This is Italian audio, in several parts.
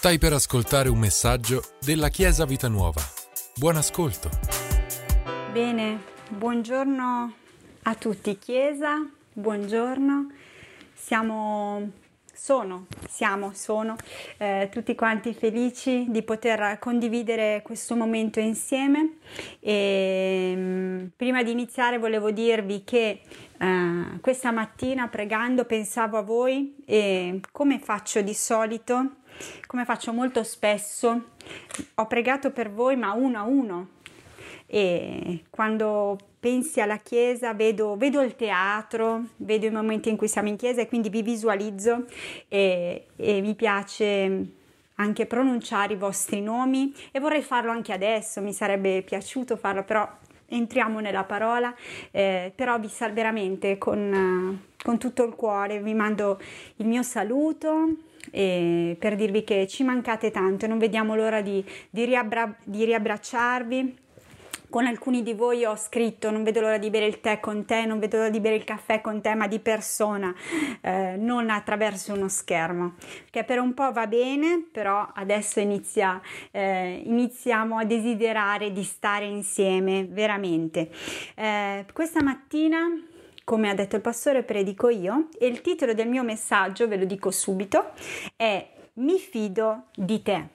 Stai per ascoltare un messaggio della Chiesa Vita Nuova. Buon ascolto. Bene, buongiorno a tutti Chiesa, buongiorno. Siamo, sono, siamo, sono eh, tutti quanti felici di poter condividere questo momento insieme e mm, prima di iniziare volevo dirvi che eh, questa mattina pregando pensavo a voi e come faccio di solito come faccio molto spesso, ho pregato per voi ma uno a uno. E quando pensi alla chiesa vedo, vedo, il teatro, vedo i momenti in cui siamo in chiesa e quindi vi visualizzo e, e mi piace anche pronunciare i vostri nomi e vorrei farlo anche adesso, mi sarebbe piaciuto farlo, però entriamo nella parola, eh, però vi sal veramente con, con tutto il cuore, vi mando il mio saluto e per dirvi che ci mancate tanto e non vediamo l'ora di, di, riabbra- di riabbracciarvi. Con alcuni di voi ho scritto non vedo l'ora di bere il tè con te, non vedo l'ora di bere il caffè con te, ma di persona, eh, non attraverso uno schermo. Che per un po' va bene, però adesso inizia, eh, iniziamo a desiderare di stare insieme, veramente. Eh, questa mattina come ha detto il pastore, predico io e il titolo del mio messaggio, ve lo dico subito, è Mi fido di te.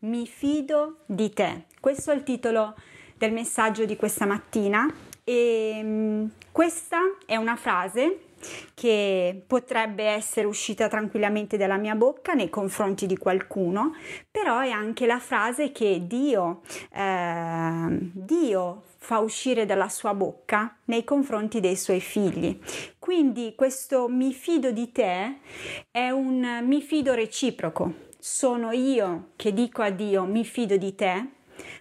Mi fido di te. Questo è il titolo del messaggio di questa mattina e um, questa è una frase che potrebbe essere uscita tranquillamente dalla mia bocca nei confronti di qualcuno, però è anche la frase che Dio, eh, Dio fa uscire dalla sua bocca nei confronti dei suoi figli. Quindi questo mi fido di te è un mi fido reciproco. Sono io che dico a Dio mi fido di te,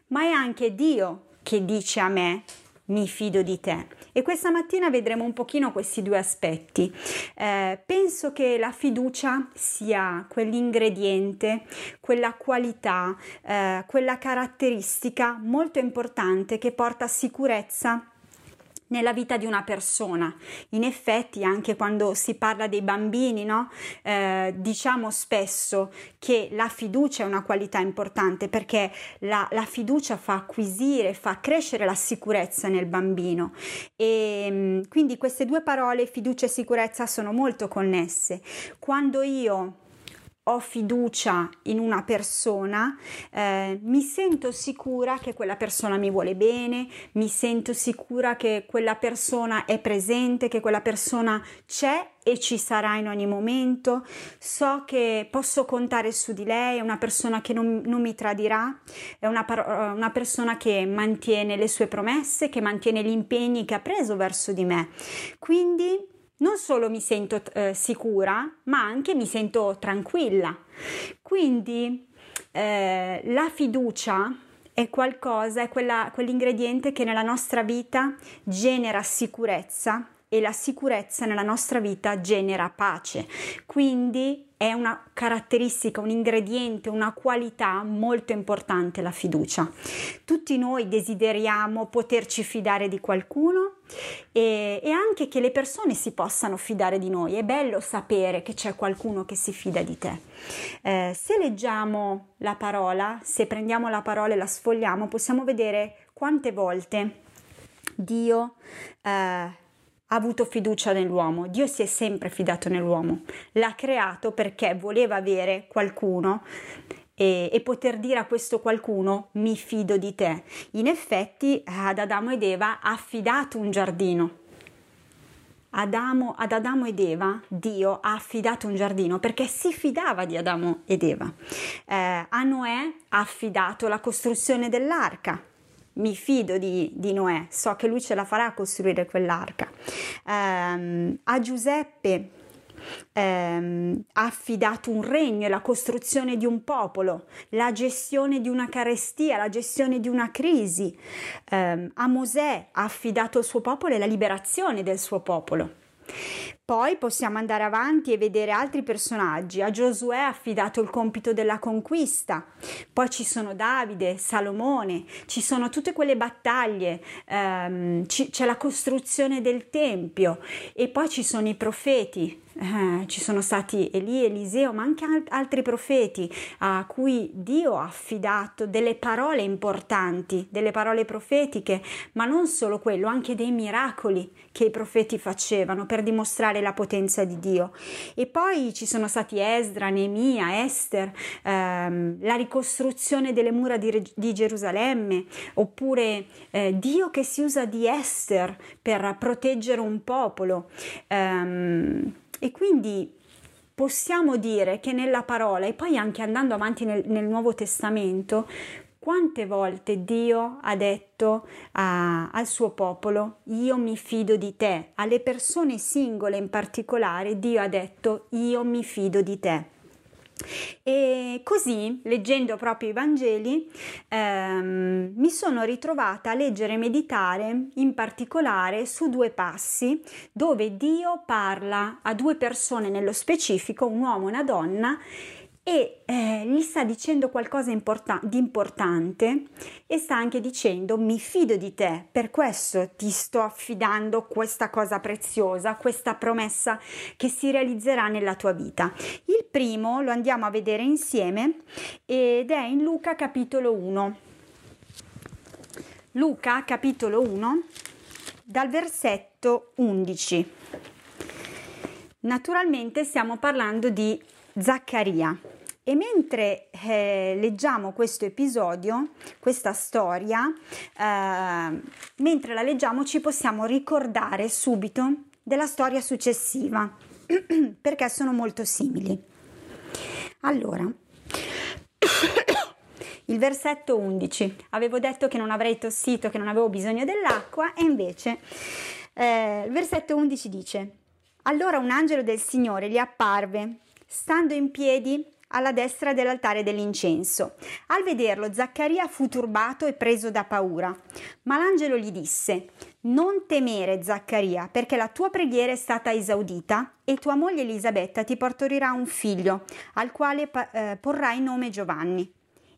ma è anche Dio che dice a me mi fido di te. E questa mattina vedremo un pochino questi due aspetti. Eh, penso che la fiducia sia quell'ingrediente, quella qualità, eh, quella caratteristica molto importante che porta sicurezza nella vita di una persona. In effetti, anche quando si parla dei bambini, no? eh, diciamo spesso che la fiducia è una qualità importante perché la, la, fiducia fa acquisire, fa crescere la sicurezza nel bambino. E mm, quindi queste due parole, fiducia e sicurezza, sono molto connesse. Quando io ho fiducia in una persona, eh, mi sento sicura che quella persona mi vuole bene, mi sento sicura che quella persona è presente, che quella persona c'è e ci sarà in ogni momento, so che posso contare su di lei, è una persona che non, non mi tradirà, è una, una persona che mantiene le sue promesse, che mantiene gli impegni che ha preso verso di me. Quindi non solo mi sento eh, sicura, ma anche mi sento tranquilla. Quindi eh, la fiducia è qualcosa, è quella, quell'ingrediente che nella nostra vita genera sicurezza e la sicurezza nella nostra vita genera pace. Quindi è una caratteristica, un ingrediente, una qualità molto importante la fiducia. Tutti noi desideriamo poterci fidare di qualcuno e, e, anche che le persone si possano fidare di noi. È bello sapere che c'è qualcuno che si fida di te. Eh, se leggiamo la parola, se prendiamo la parola e la sfogliamo, possiamo vedere quante volte Dio eh, ha avuto fiducia nell'uomo, Dio si è sempre fidato nell'uomo, l'ha creato perché voleva avere qualcuno e, e, poter dire a questo qualcuno mi fido di te. In effetti ad Adamo ed Eva ha affidato un giardino. Adamo, ad Adamo ed Eva Dio ha affidato un giardino perché si fidava di Adamo ed Eva. Eh, a Noè ha affidato la costruzione dell'arca mi fido di, di, Noè, so che lui ce la farà a costruire quell'arca. Um, a Giuseppe um, ha affidato un regno e la costruzione di un popolo, la gestione di una carestia, la gestione di una crisi. Um, a Mosè ha affidato il suo popolo e la liberazione del suo popolo. Poi possiamo andare avanti e vedere altri personaggi. A Giosuè ha affidato il compito della conquista. Poi ci sono Davide, Salomone, ci sono tutte quelle battaglie, ehm, c- c'è la costruzione del Tempio e poi ci sono i profeti. Eh, ci sono stati Elia, Eliseo, ma anche altri profeti a cui Dio ha affidato delle parole importanti, delle parole profetiche, ma non solo quello, anche dei miracoli che i profeti facevano per dimostrare la potenza di Dio. E poi ci sono stati Esdra, Neemia, Esther, ehm, la ricostruzione delle mura di, di Gerusalemme, oppure eh, Dio che si usa di Esther per proteggere un popolo. Um, e quindi possiamo dire che nella parola, e poi anche andando avanti nel, nel Nuovo Testamento, quante volte Dio ha detto a, al suo popolo io mi fido di te, alle persone singole in particolare Dio ha detto io mi fido di te. E così, leggendo proprio i Vangeli, ehm, mi sono ritrovata a leggere e meditare in particolare su due passi dove Dio parla a due persone nello specifico, un uomo e una donna, e eh, gli sta dicendo qualcosa importa- di importante e sta anche dicendo mi fido di te, per questo ti sto affidando questa cosa preziosa, questa promessa che si realizzerà nella tua vita. Il primo lo andiamo a vedere insieme ed è in Luca capitolo 1. Luca capitolo 1 dal versetto 11. Naturalmente stiamo parlando di Zaccaria. E mentre eh, leggiamo questo episodio, questa storia, eh, mentre la leggiamo ci possiamo ricordare subito della storia successiva, perché sono molto simili. Allora, il versetto 11. Avevo detto che non avrei tossito, che non avevo bisogno dell'acqua e invece eh, il versetto 11 dice, allora un angelo del Signore gli apparve, stando in piedi alla destra dell'altare dell'incenso. Al vederlo Zaccaria fu turbato e preso da paura. Ma l'angelo gli disse: Non temere, Zaccaria, perché la tua preghiera è stata esaudita e tua moglie Elisabetta ti partorirà un figlio, al quale eh, porrai nome Giovanni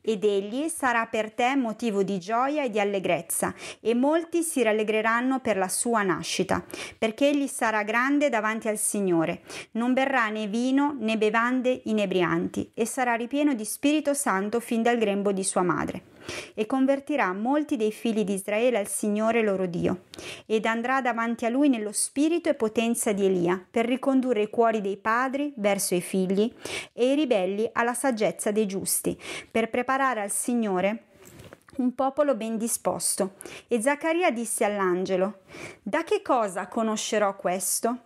ed egli sarà per te motivo di gioia e di allegrezza, e molti si rallegreranno per la sua nascita, perché egli sarà grande davanti al Signore. Non berrà né vino né bevande inebrianti, e sarà ripieno di Spirito Santo fin dal grembo di sua madre e convertirà molti dei figli di Israele al Signore loro Dio, ed andrà davanti a lui nello spirito e potenza di Elia, per ricondurre i cuori dei padri verso i figli e i ribelli alla saggezza dei giusti, per preparare al Signore un popolo ben disposto. E Zaccaria disse all'angelo: Da che cosa conoscerò questo?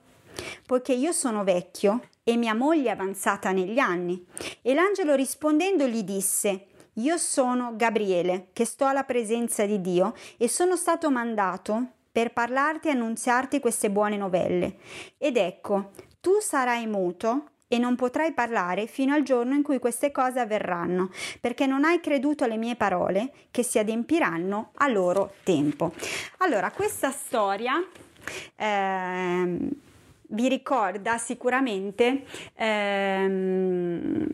Poiché io sono vecchio e mia moglie è avanzata negli anni. E l'angelo rispondendo gli disse: io sono Gabriele, che sto alla presenza di Dio e sono stato mandato per parlarti e annunziarti queste buone novelle. Ed ecco, tu sarai muto e non potrai parlare fino al giorno in cui queste cose avverranno, perché non hai creduto alle mie parole che si adempiranno a loro tempo. Allora, questa storia eh, vi ricorda sicuramente eh,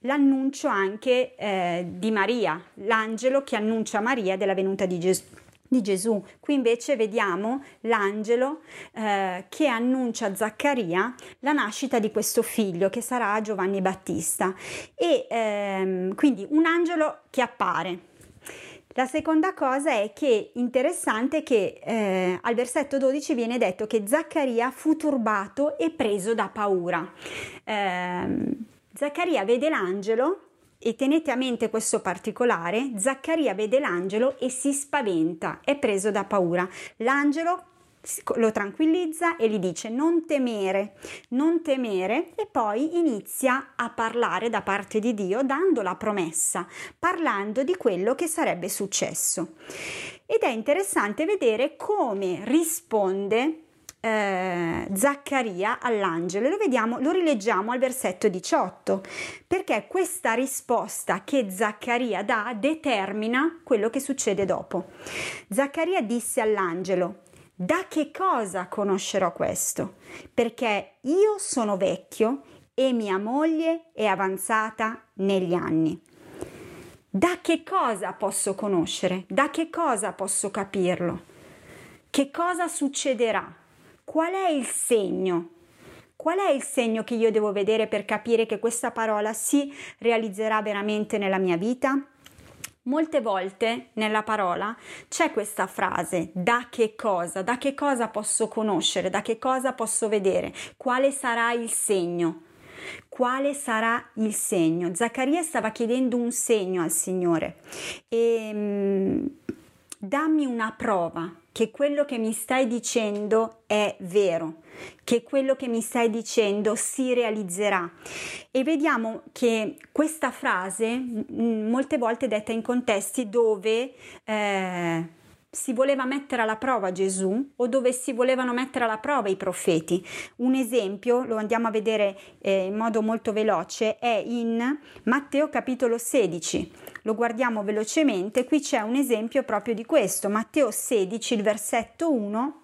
l'annuncio anche eh, di Maria, l'angelo che annuncia a Maria della venuta di Gesù. Di Gesù. Qui invece vediamo l'angelo eh, che annuncia a Zaccaria la nascita di questo figlio che sarà Giovanni Battista e ehm, quindi un angelo che appare. La seconda cosa è che interessante che eh, al versetto 12 viene detto che Zaccaria fu turbato e preso da paura. Eh, Zaccaria vede l'angelo e tenete a mente questo particolare, Zaccaria vede l'angelo e si spaventa, è preso da paura. L'angelo lo tranquillizza e gli dice non temere, non temere e poi inizia a parlare da parte di Dio dando la promessa, parlando di quello che sarebbe successo. Ed è interessante vedere come risponde eh, Zaccaria all'angelo. Lo vediamo, lo rileggiamo al versetto 18, perché questa risposta che Zaccaria dà determina quello che succede dopo. Zaccaria disse all'angelo: Da che cosa conoscerò questo? Perché io sono vecchio e mia moglie è avanzata negli anni. Da che cosa posso conoscere? Da che cosa posso capirlo? Che cosa succederà? Qual è il segno? Qual è il segno che io devo vedere per capire che questa parola si realizzerà veramente nella mia vita? Molte volte nella parola c'è questa frase da che cosa, da che cosa posso conoscere, da che cosa posso vedere, quale sarà il segno. Quale sarà il segno? Zaccaria stava chiedendo un segno al Signore e mm, dammi una prova che quello che mi stai dicendo è vero, che quello che mi stai dicendo si realizzerà. E vediamo che questa frase molte volte detta in contesti dove eh, si voleva mettere alla prova Gesù o dove si volevano mettere alla prova i profeti. Un esempio, lo andiamo a vedere eh, in modo molto veloce, è in Matteo capitolo 16. Lo guardiamo velocemente, qui c'è un esempio proprio di questo. Matteo 16, il versetto 1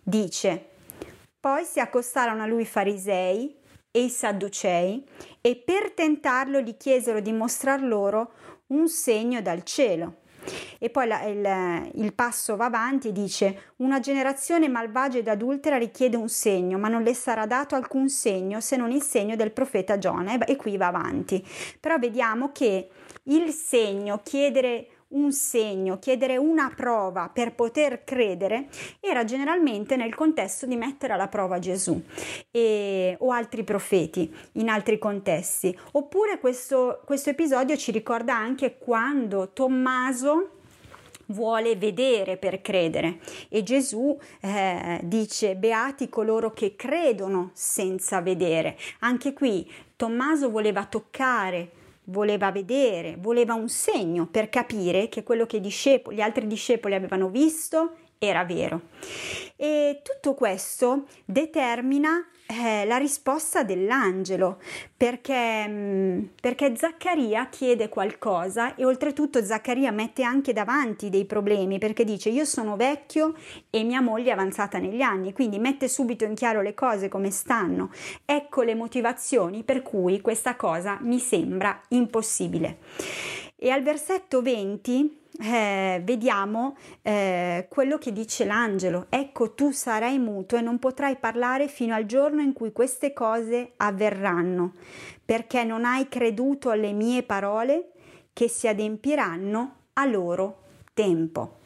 dice: Poi si accostarono a lui i farisei e i sadducei e per tentarlo gli chiesero di mostrar loro un segno dal cielo. E poi la, il, il, passo va avanti e dice: Una generazione malvagia ed adultera richiede un segno, ma non le sarà dato alcun segno se non il segno del profeta Giona. E, e qui va avanti. Però vediamo che il segno, chiedere un segno, chiedere una prova per poter credere, era generalmente nel contesto di mettere alla prova Gesù e, o altri profeti in altri contesti. Oppure questo, questo episodio ci ricorda anche quando Tommaso vuole vedere per credere e Gesù eh, dice beati coloro che credono senza vedere. Anche qui Tommaso voleva toccare voleva vedere, voleva un segno per capire che quello che gli altri discepoli avevano visto era vero. E tutto questo determina eh, la risposta dell'angelo perché, mm, perché Zaccaria chiede qualcosa e oltretutto Zaccaria mette anche davanti dei problemi perché dice io sono vecchio e mia moglie è avanzata negli anni quindi mette subito in chiaro le cose come stanno. Ecco le motivazioni per cui questa cosa mi sembra impossibile e al versetto 20 eh, vediamo eh, quello che dice l'angelo. Ecco, tu sarai muto e non potrai parlare fino al giorno in cui queste cose avverranno, perché non hai creduto alle mie parole che si adempiranno a loro tempo.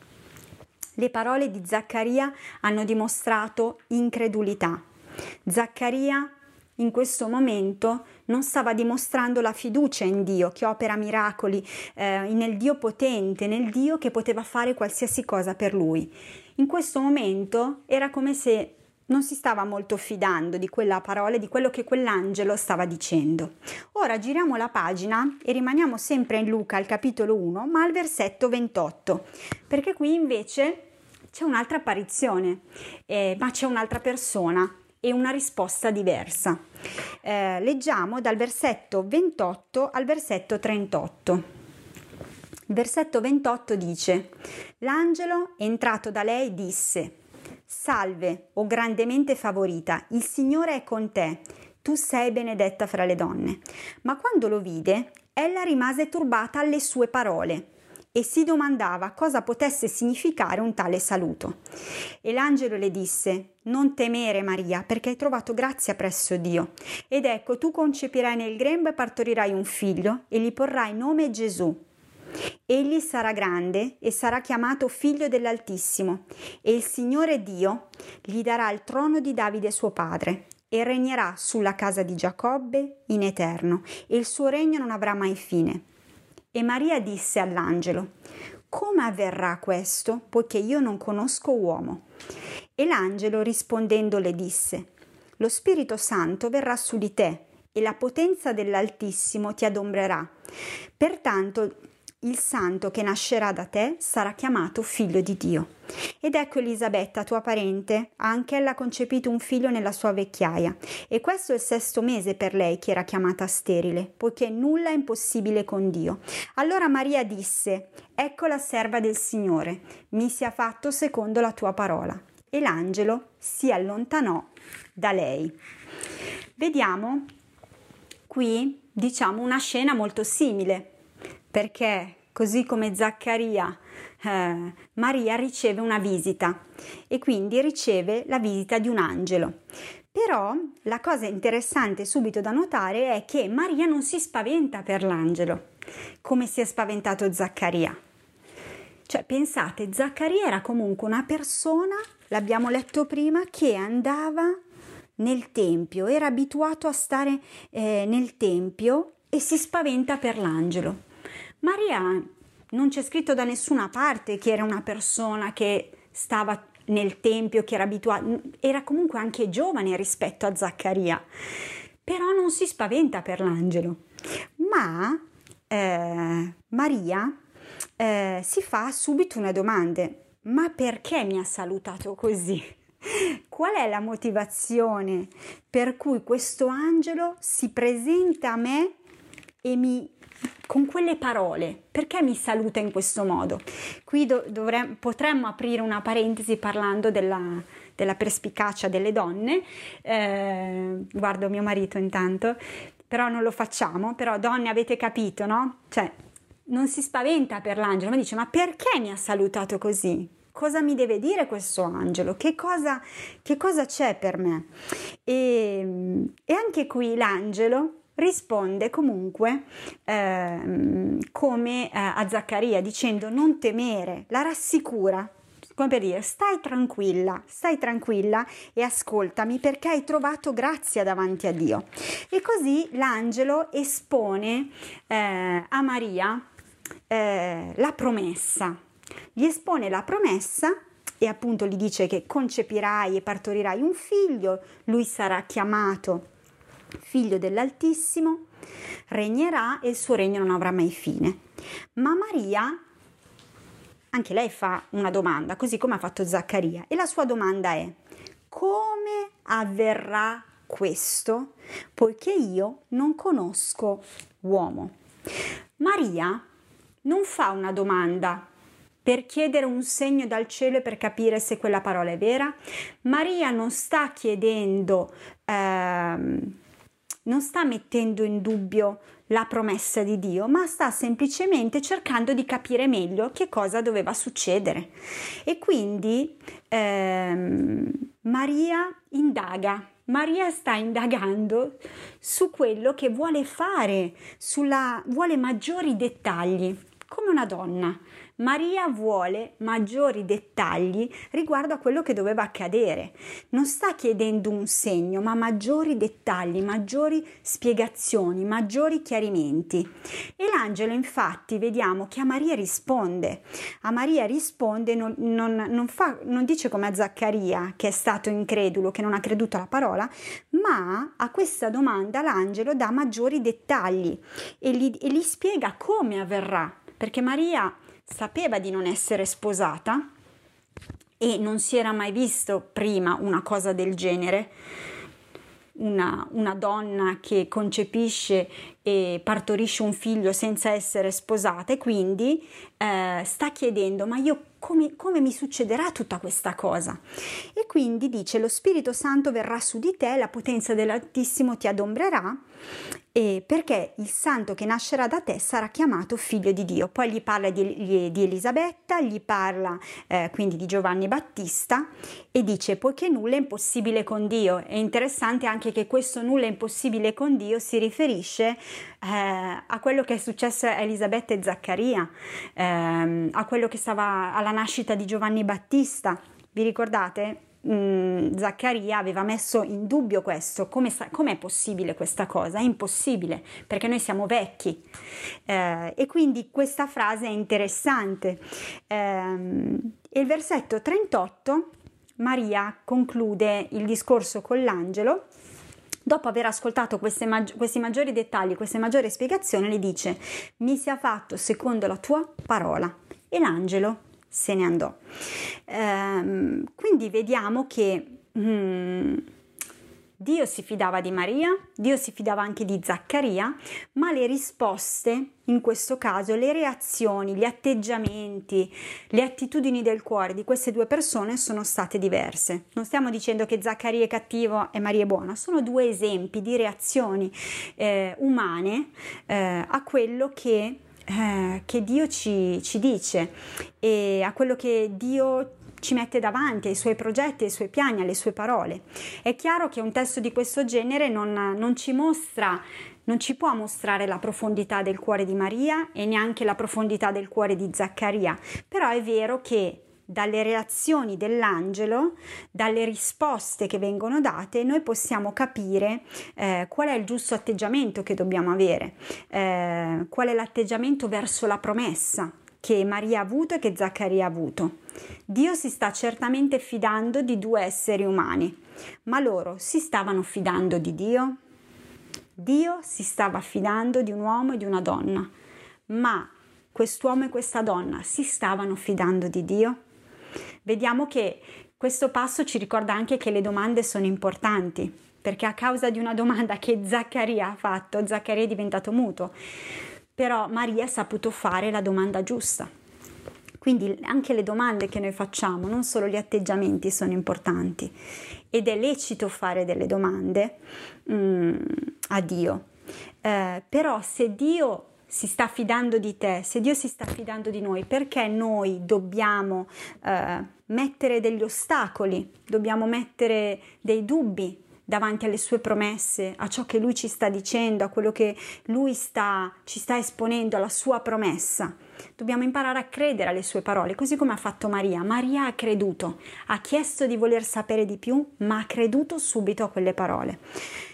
Le parole di Zaccaria hanno dimostrato incredulità. Zaccaria in questo momento non stava dimostrando la fiducia in Dio che opera miracoli, eh, nel Dio potente, nel Dio che poteva fare qualsiasi cosa per lui. In questo momento era come se non si stava molto fidando di quella parola, di quello che quell'angelo stava dicendo. Ora giriamo la pagina e rimaniamo sempre in Luca al capitolo 1, ma al versetto 28, perché qui invece c'è un'altra apparizione, eh, ma c'è un'altra persona e una risposta diversa. Eh, leggiamo dal versetto 28 al versetto 38. Il versetto 28 dice: L'angelo, entrato da lei, disse: Salve, o grandemente favorita, il Signore è con te, tu sei benedetta fra le donne. Ma quando lo vide, ella rimase turbata alle sue parole e si domandava cosa potesse significare un tale saluto. E l'angelo le disse, non temere Maria, perché hai trovato grazia presso Dio. Ed ecco, tu concepirai nel grembo e partorirai un figlio e gli porrai nome Gesù. Egli sarà grande e sarà chiamato figlio dell'Altissimo, e il Signore Dio gli darà il trono di Davide suo padre, e regnerà sulla casa di Giacobbe in eterno, e il suo regno non avrà mai fine. E Maria disse all'angelo, come avverrà questo, poiché io non conosco uomo? E l'angelo rispondendo le disse, lo Spirito Santo verrà su di te e la potenza dell'Altissimo ti adombrerà. Pertanto il santo che nascerà da te sarà chiamato figlio di Dio. Ed ecco Elisabetta, tua parente, ha anch'ella concepito un figlio nella sua vecchiaia, e questo è il sesto mese per lei che era chiamata sterile, poiché nulla è impossibile con Dio. Allora Maria disse, ecco la serva del Signore, mi sia fatto secondo la tua parola. E l'angelo si allontanò da lei. Vediamo qui, diciamo, una scena molto simile perché così come Zaccaria, eh, Maria riceve una visita e quindi riceve la visita di un angelo. Però la cosa interessante subito da notare è che Maria non si spaventa per l'angelo, come si è spaventato Zaccaria. Cioè, pensate, Zaccaria era comunque una persona, l'abbiamo letto prima, che andava nel tempio, era abituato a stare eh, nel tempio e si spaventa per l'angelo. Maria non c'è scritto da nessuna parte che era una persona che stava nel tempio, che era abituata, era comunque anche giovane rispetto a Zaccaria, però non si spaventa per l'angelo. Ma eh, Maria eh, si fa subito una domanda, ma perché mi ha salutato così? Qual è la motivazione per cui questo angelo si presenta a me e mi con quelle parole, perché mi saluta in questo modo? Qui do, dovremmo, potremmo aprire una parentesi parlando della, della perspicacia delle donne. Eh, guardo mio marito intanto, però non lo facciamo. Però, donne, avete capito, no? Cioè, non si spaventa per l'angelo, ma dice: Ma perché mi ha salutato così? Cosa mi deve dire questo angelo? Che cosa, che cosa c'è per me? E, e anche qui l'angelo risponde comunque eh, come eh, a Zaccaria dicendo non temere, la rassicura, come per dire stai tranquilla, stai tranquilla e ascoltami perché hai trovato grazia davanti a Dio. E così l'angelo espone eh, a Maria eh, la promessa, gli espone la promessa e appunto gli dice che concepirai e partorirai un figlio, lui sarà chiamato figlio dell'Altissimo, regnerà e il suo regno non avrà mai fine. Ma Maria, anche lei fa una domanda, così come ha fatto Zaccaria, e la sua domanda è, come avverrà questo, poiché io non conosco uomo? Maria non fa una domanda per chiedere un segno dal cielo e per capire se quella parola è vera. Maria non sta chiedendo ehm, non sta mettendo in dubbio la promessa di Dio, ma sta semplicemente cercando di capire meglio che cosa doveva succedere. E quindi ehm, Maria indaga, Maria sta indagando su quello che vuole fare, sulla, vuole maggiori dettagli, come una donna. Maria vuole maggiori dettagli riguardo a quello che doveva accadere. Non sta chiedendo un segno, ma maggiori dettagli, maggiori spiegazioni, maggiori chiarimenti. E l'angelo infatti vediamo che a Maria risponde. A Maria risponde, non, non, non, fa, non dice come a Zaccaria che è stato incredulo, che non ha creduto alla parola, ma a questa domanda l'angelo dà maggiori dettagli e gli, e gli spiega come avverrà. Perché Maria sapeva di non essere sposata e non si era mai visto prima una cosa del genere. Una, una, donna che concepisce e partorisce un figlio senza essere sposata e quindi eh, sta chiedendo ma io come, come, mi succederà tutta questa cosa? E quindi dice lo Spirito Santo verrà su di te, la potenza dell'Altissimo ti adombrerà e perché il santo che nascerà da te sarà chiamato figlio di Dio. Poi gli parla di, di Elisabetta, gli parla eh, quindi di Giovanni Battista e dice poiché nulla è impossibile con Dio. È interessante anche che questo nulla è impossibile con Dio si riferisce eh, a quello che è successo a Elisabetta e Zaccaria, ehm, a quello che stava alla nascita di Giovanni Battista. Vi ricordate? Mm, Zaccaria aveva messo in dubbio questo, come è possibile questa cosa? È impossibile perché noi siamo vecchi eh, e quindi questa frase è interessante. Eh, il versetto 38, Maria conclude il discorso con l'angelo. Dopo aver ascoltato maggi- questi maggiori dettagli, queste maggiori spiegazioni, le dice: Mi sia fatto secondo la tua parola. E l'angelo se ne andò. Ehm, quindi vediamo che hmm, Dio si fidava di Maria, Dio si fidava anche di Zaccaria, ma le risposte, in questo caso, le reazioni, gli atteggiamenti, le attitudini del cuore di queste due persone sono state diverse. Non stiamo dicendo che Zaccaria è cattivo e Maria è buona, sono due esempi di reazioni eh, umane eh, a quello che eh, che Dio ci, ci, dice e a quello che Dio ci mette davanti ai suoi progetti, ai suoi piani, alle sue parole. È chiaro che un testo di questo genere non, non ci mostra non ci può mostrare la profondità del cuore di Maria e neanche la profondità del cuore di Zaccaria, però è vero che dalle reazioni dell'angelo, dalle risposte che vengono date, noi possiamo capire eh, qual è il giusto atteggiamento che dobbiamo avere, eh, qual è l'atteggiamento verso la promessa che Maria ha avuto e che Zaccaria ha avuto. Dio si sta certamente fidando di due esseri umani, ma loro si stavano fidando di Dio? Dio si stava fidando di un uomo e di una donna, ma quest'uomo e questa donna si stavano fidando di Dio? Vediamo che questo passo ci ricorda anche che le domande sono importanti, perché a causa di una domanda che Zaccaria ha fatto, Zaccaria è diventato muto, però Maria ha saputo fare la domanda giusta. Quindi anche le domande che noi facciamo, non solo gli atteggiamenti sono importanti ed è lecito fare delle domande mm, a Dio. Eh, però se Dio si sta fidando di te, se Dio si sta fidando di noi, perché noi dobbiamo eh, mettere degli ostacoli, dobbiamo mettere dei dubbi davanti alle sue promesse, a ciò che lui ci sta dicendo, a quello che lui sta, ci sta esponendo, alla sua promessa. Dobbiamo imparare a credere alle sue parole, così come ha fatto Maria. Maria ha creduto, ha chiesto di voler sapere di più, ma ha creduto subito a quelle parole.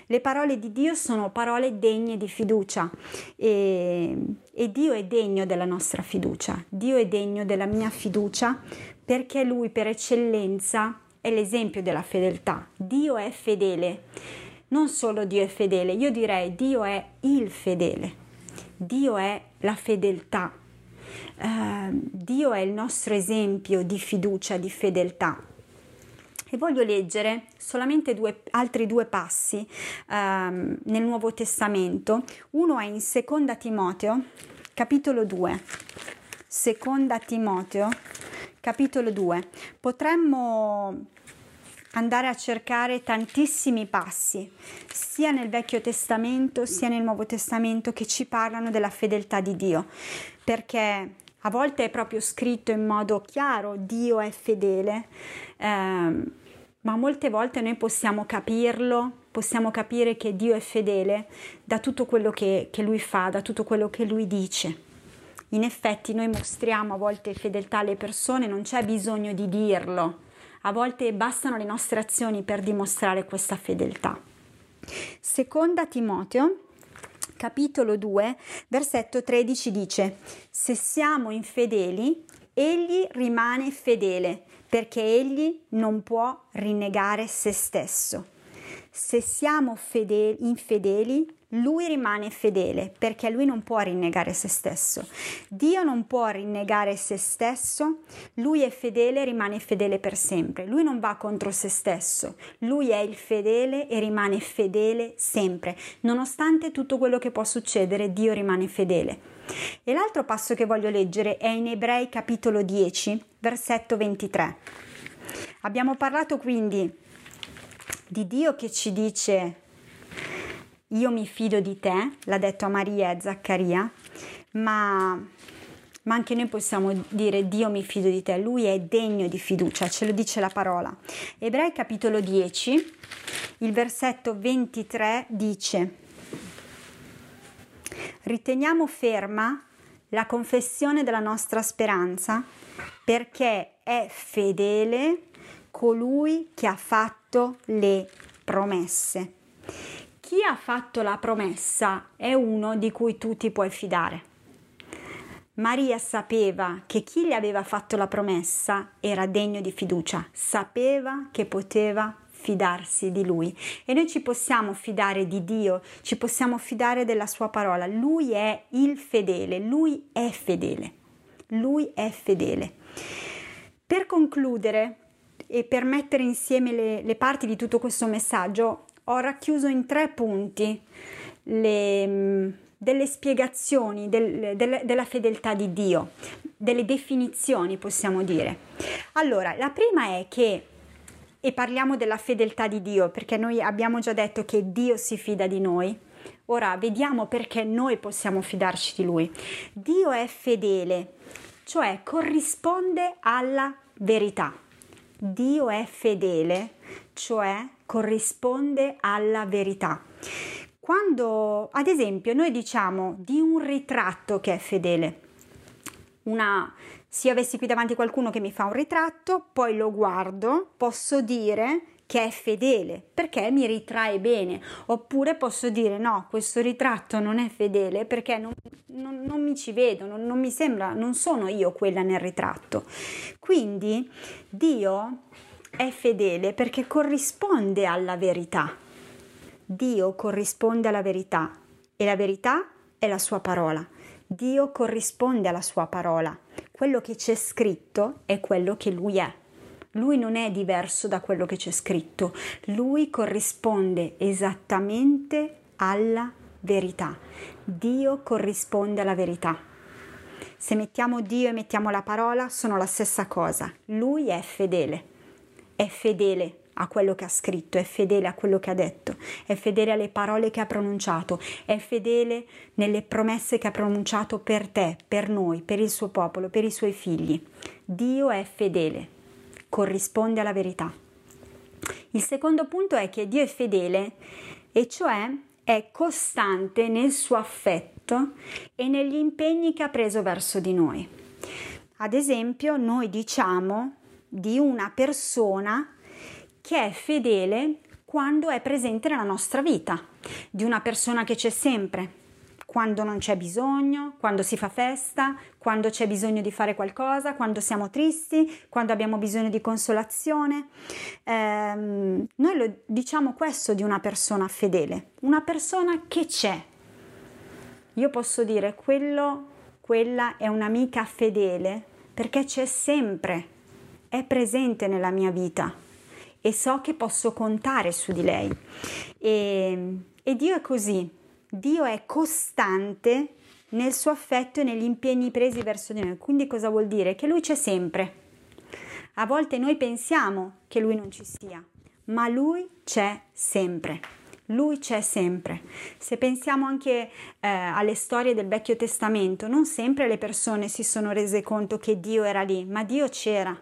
Le parole di Dio sono parole degne di fiducia e, e Dio è degno della nostra fiducia, Dio è degno della mia fiducia perché Lui per eccellenza è l'esempio della fedeltà. Dio è fedele, non solo Dio è fedele, io direi Dio è il fedele, Dio è la fedeltà. Uh, Dio è il nostro esempio di fiducia, di fedeltà. E voglio leggere solamente due, altri due passi um, nel Nuovo Testamento. Uno è in Seconda Timoteo, capitolo 2. Seconda Timoteo, capitolo 2. Potremmo andare a cercare tantissimi passi, sia nel Vecchio Testamento sia nel Nuovo Testamento, che ci parlano della fedeltà di Dio, perché a volte è proprio scritto in modo chiaro Dio è fedele. Ehm, ma molte volte noi possiamo capirlo, possiamo capire che Dio è fedele da tutto quello che, che Lui fa, da tutto quello che Lui dice. In effetti noi mostriamo a volte fedeltà alle persone, non c'è bisogno di dirlo, a volte bastano le nostre azioni per dimostrare questa fedeltà. Seconda Timoteo, capitolo 2, versetto 13 dice, se siamo infedeli, egli rimane fedele perché egli non può rinnegare se stesso. Se siamo fedeli, infedeli, lui rimane fedele perché lui non può rinnegare se stesso. Dio non può rinnegare se stesso, lui è fedele e rimane fedele per sempre. Lui non va contro se stesso, lui è il fedele e rimane fedele sempre. Nonostante tutto quello che può succedere, Dio rimane fedele. E l'altro passo che voglio leggere è in Ebrei capitolo 10, versetto 23. Abbiamo parlato quindi di Dio che ci dice io mi fido di te, l'ha detto a Maria e a Zaccaria, ma, ma anche noi possiamo dire Dio mi fido di te, lui è degno di fiducia, ce lo dice la parola. Ebrei capitolo 10, il versetto 23 dice riteniamo ferma la confessione della nostra speranza perché è fedele colui che ha fatto le promesse. Chi ha fatto la promessa è uno di cui tu ti puoi fidare. Maria sapeva che chi le aveva fatto la promessa era degno di fiducia, sapeva che poteva fidarsi di lui e noi ci possiamo fidare di Dio, ci possiamo fidare della sua parola. Lui è il fedele, lui è fedele, lui è fedele. Per concludere e per mettere insieme le, le parti di tutto questo messaggio, ho racchiuso in tre punti le, delle spiegazioni del, del, della fedeltà di Dio, delle definizioni possiamo dire. Allora, la prima è che e parliamo della fedeltà di Dio, perché noi abbiamo già detto che Dio si fida di noi. Ora vediamo perché noi possiamo fidarci di Lui. Dio è fedele, cioè corrisponde alla verità. Dio è fedele, cioè corrisponde alla verità. Quando, ad esempio, noi diciamo di un ritratto che è fedele, una, se io avessi qui davanti qualcuno che mi fa un ritratto, poi lo guardo, posso dire che è fedele perché mi ritrae bene. Oppure posso dire no questo ritratto non è fedele perché non, non, non mi ci vedo non, non mi sembra non sono io quella nel ritratto. Quindi Dio è fedele perché corrisponde alla verità. Dio corrisponde alla verità e la verità è la sua parola. Dio corrisponde alla sua parola quello che c'è scritto è quello che lui è lui non è diverso da quello che c'è scritto, lui corrisponde esattamente alla verità. Dio corrisponde alla verità. Se mettiamo Dio e mettiamo la parola sono la stessa cosa. Lui è fedele, è fedele a quello che ha scritto, è fedele a quello che ha detto, è fedele alle parole che ha pronunciato, è fedele nelle promesse che ha pronunciato per te, per noi, per il suo popolo, per i suoi figli. Dio è fedele corrisponde alla verità. Il secondo punto è che Dio è fedele e cioè è costante nel suo affetto e negli impegni che ha preso verso di noi. Ad esempio, noi diciamo di una persona che è fedele quando è presente nella nostra vita, di una persona che c'è sempre, quando non c'è bisogno, quando si fa festa, quando c'è bisogno di fare qualcosa, quando siamo tristi, quando abbiamo bisogno di consolazione. Eh, noi lo diciamo questo di una persona fedele, una persona che c'è. Io posso dire quello, quella è un'amica fedele perché c'è sempre, è presente nella mia vita e so che posso contare su di lei. E, e Dio è così, Dio è costante nel suo affetto e negli impegni presi verso di noi. Quindi cosa vuol dire? Che Lui c'è sempre. A volte noi pensiamo che Lui non ci sia, ma Lui c'è sempre. Lui c'è sempre. Se pensiamo anche eh, alle storie del Vecchio Testamento, non sempre le persone si sono rese conto che Dio era lì, ma Dio c'era.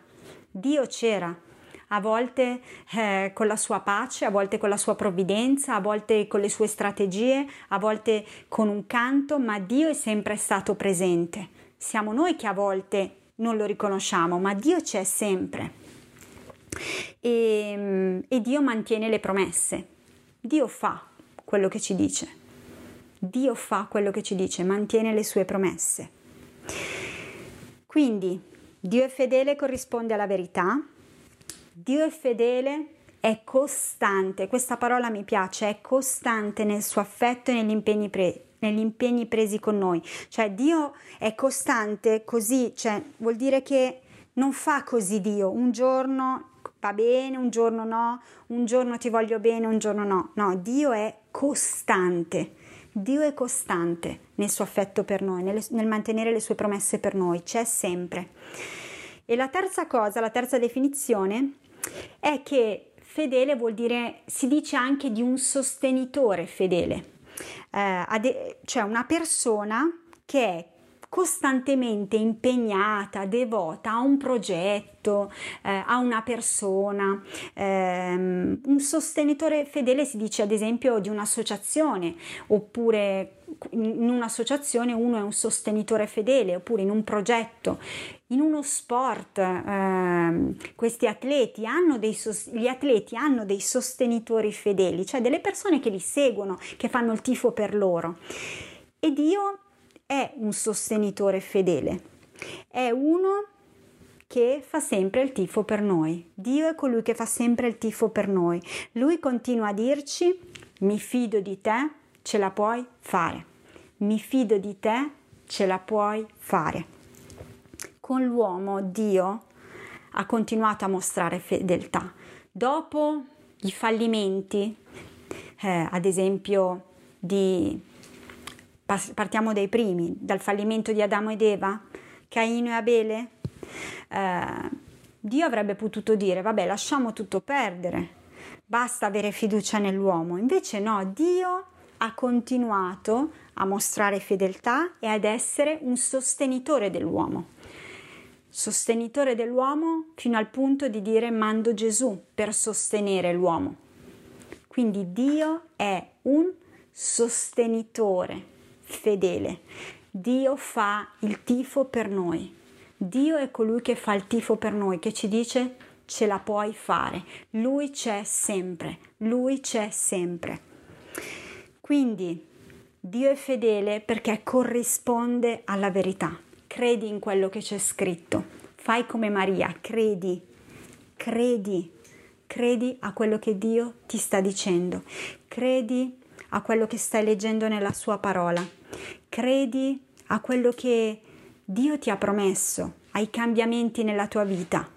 Dio c'era a volte eh, con la sua pace, a volte con la sua provvidenza, a volte con le sue strategie, a volte con un canto, ma Dio è sempre stato presente. Siamo noi che a volte non lo riconosciamo, ma Dio c'è sempre. E, e Dio mantiene le promesse. Dio fa quello che ci dice. Dio fa quello che ci dice, mantiene le sue promesse. Quindi Dio è fedele, corrisponde alla verità, Dio è fedele, è costante, questa parola mi piace, è costante nel suo affetto e negli impegni, pre- negli impegni presi con noi. Cioè Dio è costante così, cioè vuol dire che non fa così Dio, un giorno va bene, un giorno no, un giorno ti voglio bene, un giorno no. No, Dio è costante. Dio è costante nel suo affetto per noi, nel, nel mantenere le sue promesse per noi, c'è sempre. E la terza cosa, la terza definizione è che fedele vuol dire, si dice anche di un sostenitore fedele, eh, cioè una persona che è costantemente impegnata, devota a un progetto, eh, a una persona. Eh, un sostenitore fedele si dice ad esempio di un'associazione oppure in un'associazione uno è un sostenitore fedele oppure in un progetto in uno sport eh, questi atleti hanno dei gli atleti hanno dei sostenitori fedeli cioè delle persone che li seguono che fanno il tifo per loro e Dio è un sostenitore fedele, è uno che fa sempre il tifo per noi. Dio è colui che fa sempre il tifo per noi. Lui continua a dirci, mi fido di te, ce la puoi fare. Mi fido di te, ce la puoi fare. Con l'uomo Dio ha continuato a mostrare fedeltà. Dopo i fallimenti, eh, ad esempio di partiamo dai primi, dal fallimento di Adamo ed Eva, Caino e Abele, eh, Dio avrebbe potuto dire, vabbè, lasciamo tutto perdere, basta avere fiducia nell'uomo. Invece no, Dio ha continuato a mostrare fedeltà e ad essere un sostenitore dell'uomo. sostenitore dell'uomo fino al punto di dire mando Gesù per sostenere l'uomo. Quindi Dio è un sostenitore fedele. Dio fa il tifo per noi. Dio è colui che fa il tifo per noi, che ci dice ce la puoi fare. Lui c'è sempre, lui c'è sempre. Quindi Dio è fedele perché corrisponde alla verità. Credi in quello che c'è scritto. Fai come Maria, credi, credi, credi a quello che Dio ti sta dicendo. Credi a quello che stai leggendo nella sua parola. Credi a quello che Dio ti ha promesso, ai cambiamenti nella tua vita.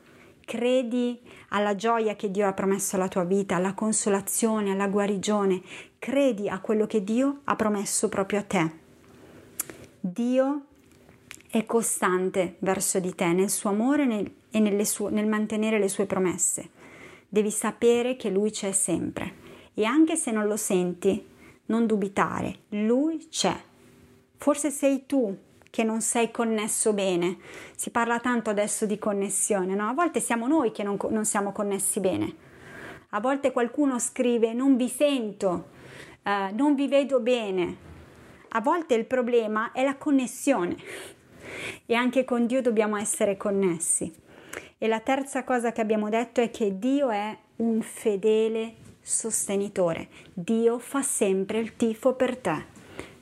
Credi alla gioia che Dio ha promesso alla tua vita, alla consolazione, alla guarigione. Credi a quello che Dio ha promesso proprio a te. Dio è costante verso di te nel suo amore nel, e sue, nel mantenere le sue promesse. Devi sapere che Lui c'è sempre e anche se non lo senti, non dubitare, Lui c'è. Forse sei tu che non sei connesso bene. Si parla tanto adesso di connessione, no? A volte siamo noi che non, non siamo connessi bene. A volte qualcuno scrive non vi sento, eh, non vi vedo bene. A volte il problema è la connessione e anche con Dio dobbiamo essere connessi. E la terza cosa che abbiamo detto è che Dio è un fedele sostenitore. Dio fa sempre il tifo per te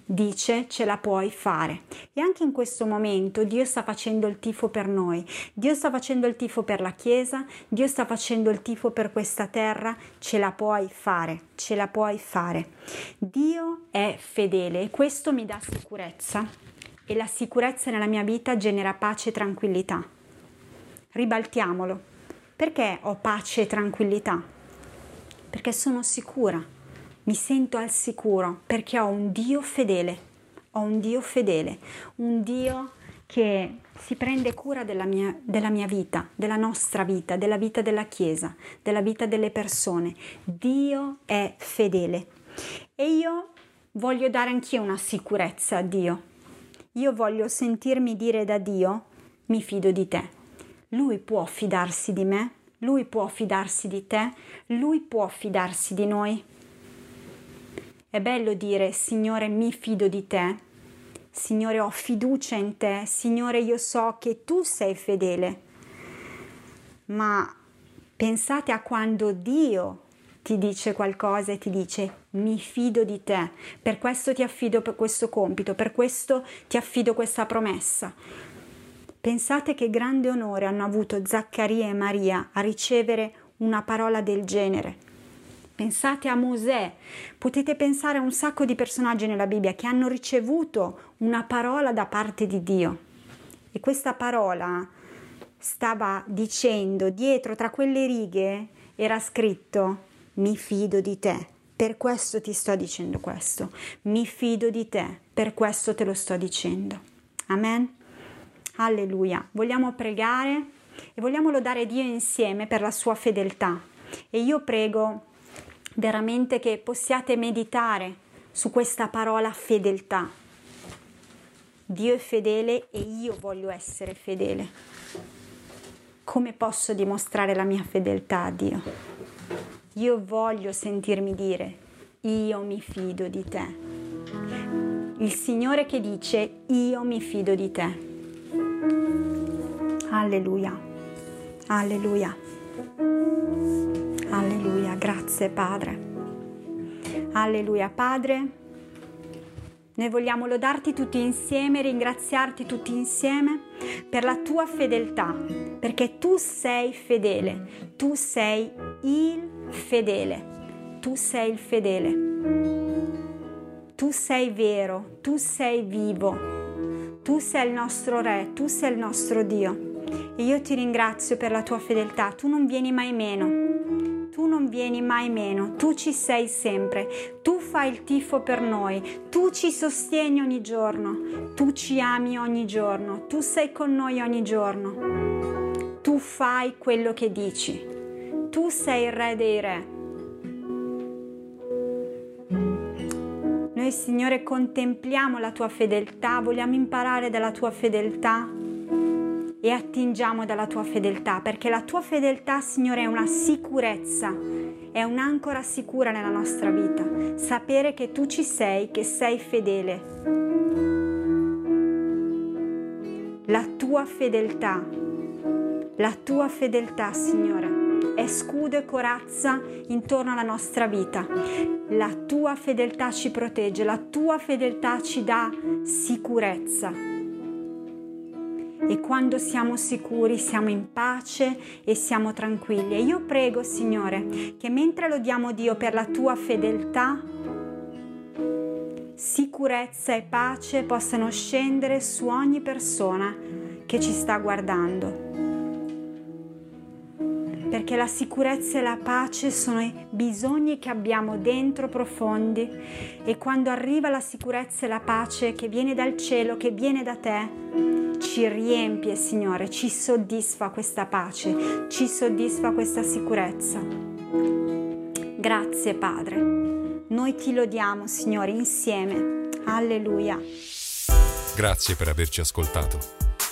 dice ce la puoi fare. E anche in questo momento Dio sta facendo il tifo per noi, Dio sta facendo il tifo per la Chiesa, Dio sta facendo il tifo per questa terra, ce la puoi fare, ce la puoi fare. Dio è fedele e questo mi dà sicurezza e la sicurezza nella mia vita genera pace e tranquillità. Ribaltiamolo. Perché ho pace e tranquillità? Perché sono sicura mi sento al sicuro perché ho un Dio fedele, ho un Dio fedele, un Dio che si prende cura della mia, della mia vita, della nostra vita, della vita della Chiesa, della vita delle persone. Dio è fedele e io voglio dare anch'io una sicurezza a Dio. Io voglio sentirmi dire da Dio, mi fido di te. Lui può fidarsi di me, lui può fidarsi di te, lui può fidarsi di noi. È bello dire Signore mi fido di te, Signore ho fiducia in te, Signore io so che tu sei fedele. Ma pensate a quando Dio ti dice qualcosa e ti dice mi fido di te, per questo ti affido per questo compito, per questo ti affido questa promessa. Pensate che grande onore hanno avuto Zaccaria e Maria a ricevere una parola del genere pensate a Mosè, potete pensare a un sacco di personaggi nella Bibbia che hanno ricevuto una parola da parte di Dio. E questa parola stava dicendo dietro tra quelle righe era scritto mi fido di te. Per questo ti sto dicendo questo. Mi fido di te, per questo te lo sto dicendo. Amen. Alleluia. Vogliamo pregare e vogliamo lodare Dio insieme per la sua fedeltà. E io prego veramente che possiate meditare su questa parola fedeltà. Dio è fedele e io voglio essere fedele. Come posso dimostrare la mia fedeltà a Dio? Io voglio sentirmi dire, io mi fido di te. Il Signore che dice, io mi fido di te. Alleluia, alleluia. Alleluia, grazie Padre. Alleluia Padre. Noi vogliamo lodarti tutti insieme, ringraziarti tutti insieme per la tua fedeltà, perché tu sei fedele, tu sei il fedele, tu sei il fedele, tu sei vero, tu sei vivo, tu sei il nostro Re, tu sei il nostro Dio. E io ti ringrazio per la tua fedeltà, tu non vieni mai meno. Tu non vieni mai meno, tu ci sei sempre, tu fai il tifo per noi, tu ci sostieni ogni giorno, tu ci ami ogni giorno, tu sei con noi ogni giorno, tu fai quello che dici, tu sei il re dei re. Noi Signore contempliamo la tua fedeltà, vogliamo imparare dalla tua fedeltà e attingiamo dalla tua fedeltà, perché la tua fedeltà, Signore, è una sicurezza, è un'ancora sicura nella nostra vita. Sapere che tu ci sei, che sei fedele. La tua fedeltà, la tua fedeltà, Signore è scudo e corazza intorno alla nostra vita. La tua fedeltà ci protegge, la tua fedeltà ci dà sicurezza. E quando siamo sicuri siamo in pace e siamo tranquilli. E io prego, Signore, che mentre lodiamo Dio per la tua fedeltà, sicurezza e pace possano scendere su ogni persona che ci sta guardando perché la sicurezza e la pace sono i bisogni che abbiamo dentro profondi e quando arriva la sicurezza e la pace che viene dal cielo, che viene da te, ci riempie, Signore, ci soddisfa questa pace, ci soddisfa questa sicurezza. Grazie Padre, noi ti lodiamo, Signore, insieme. Alleluia. Grazie per averci ascoltato.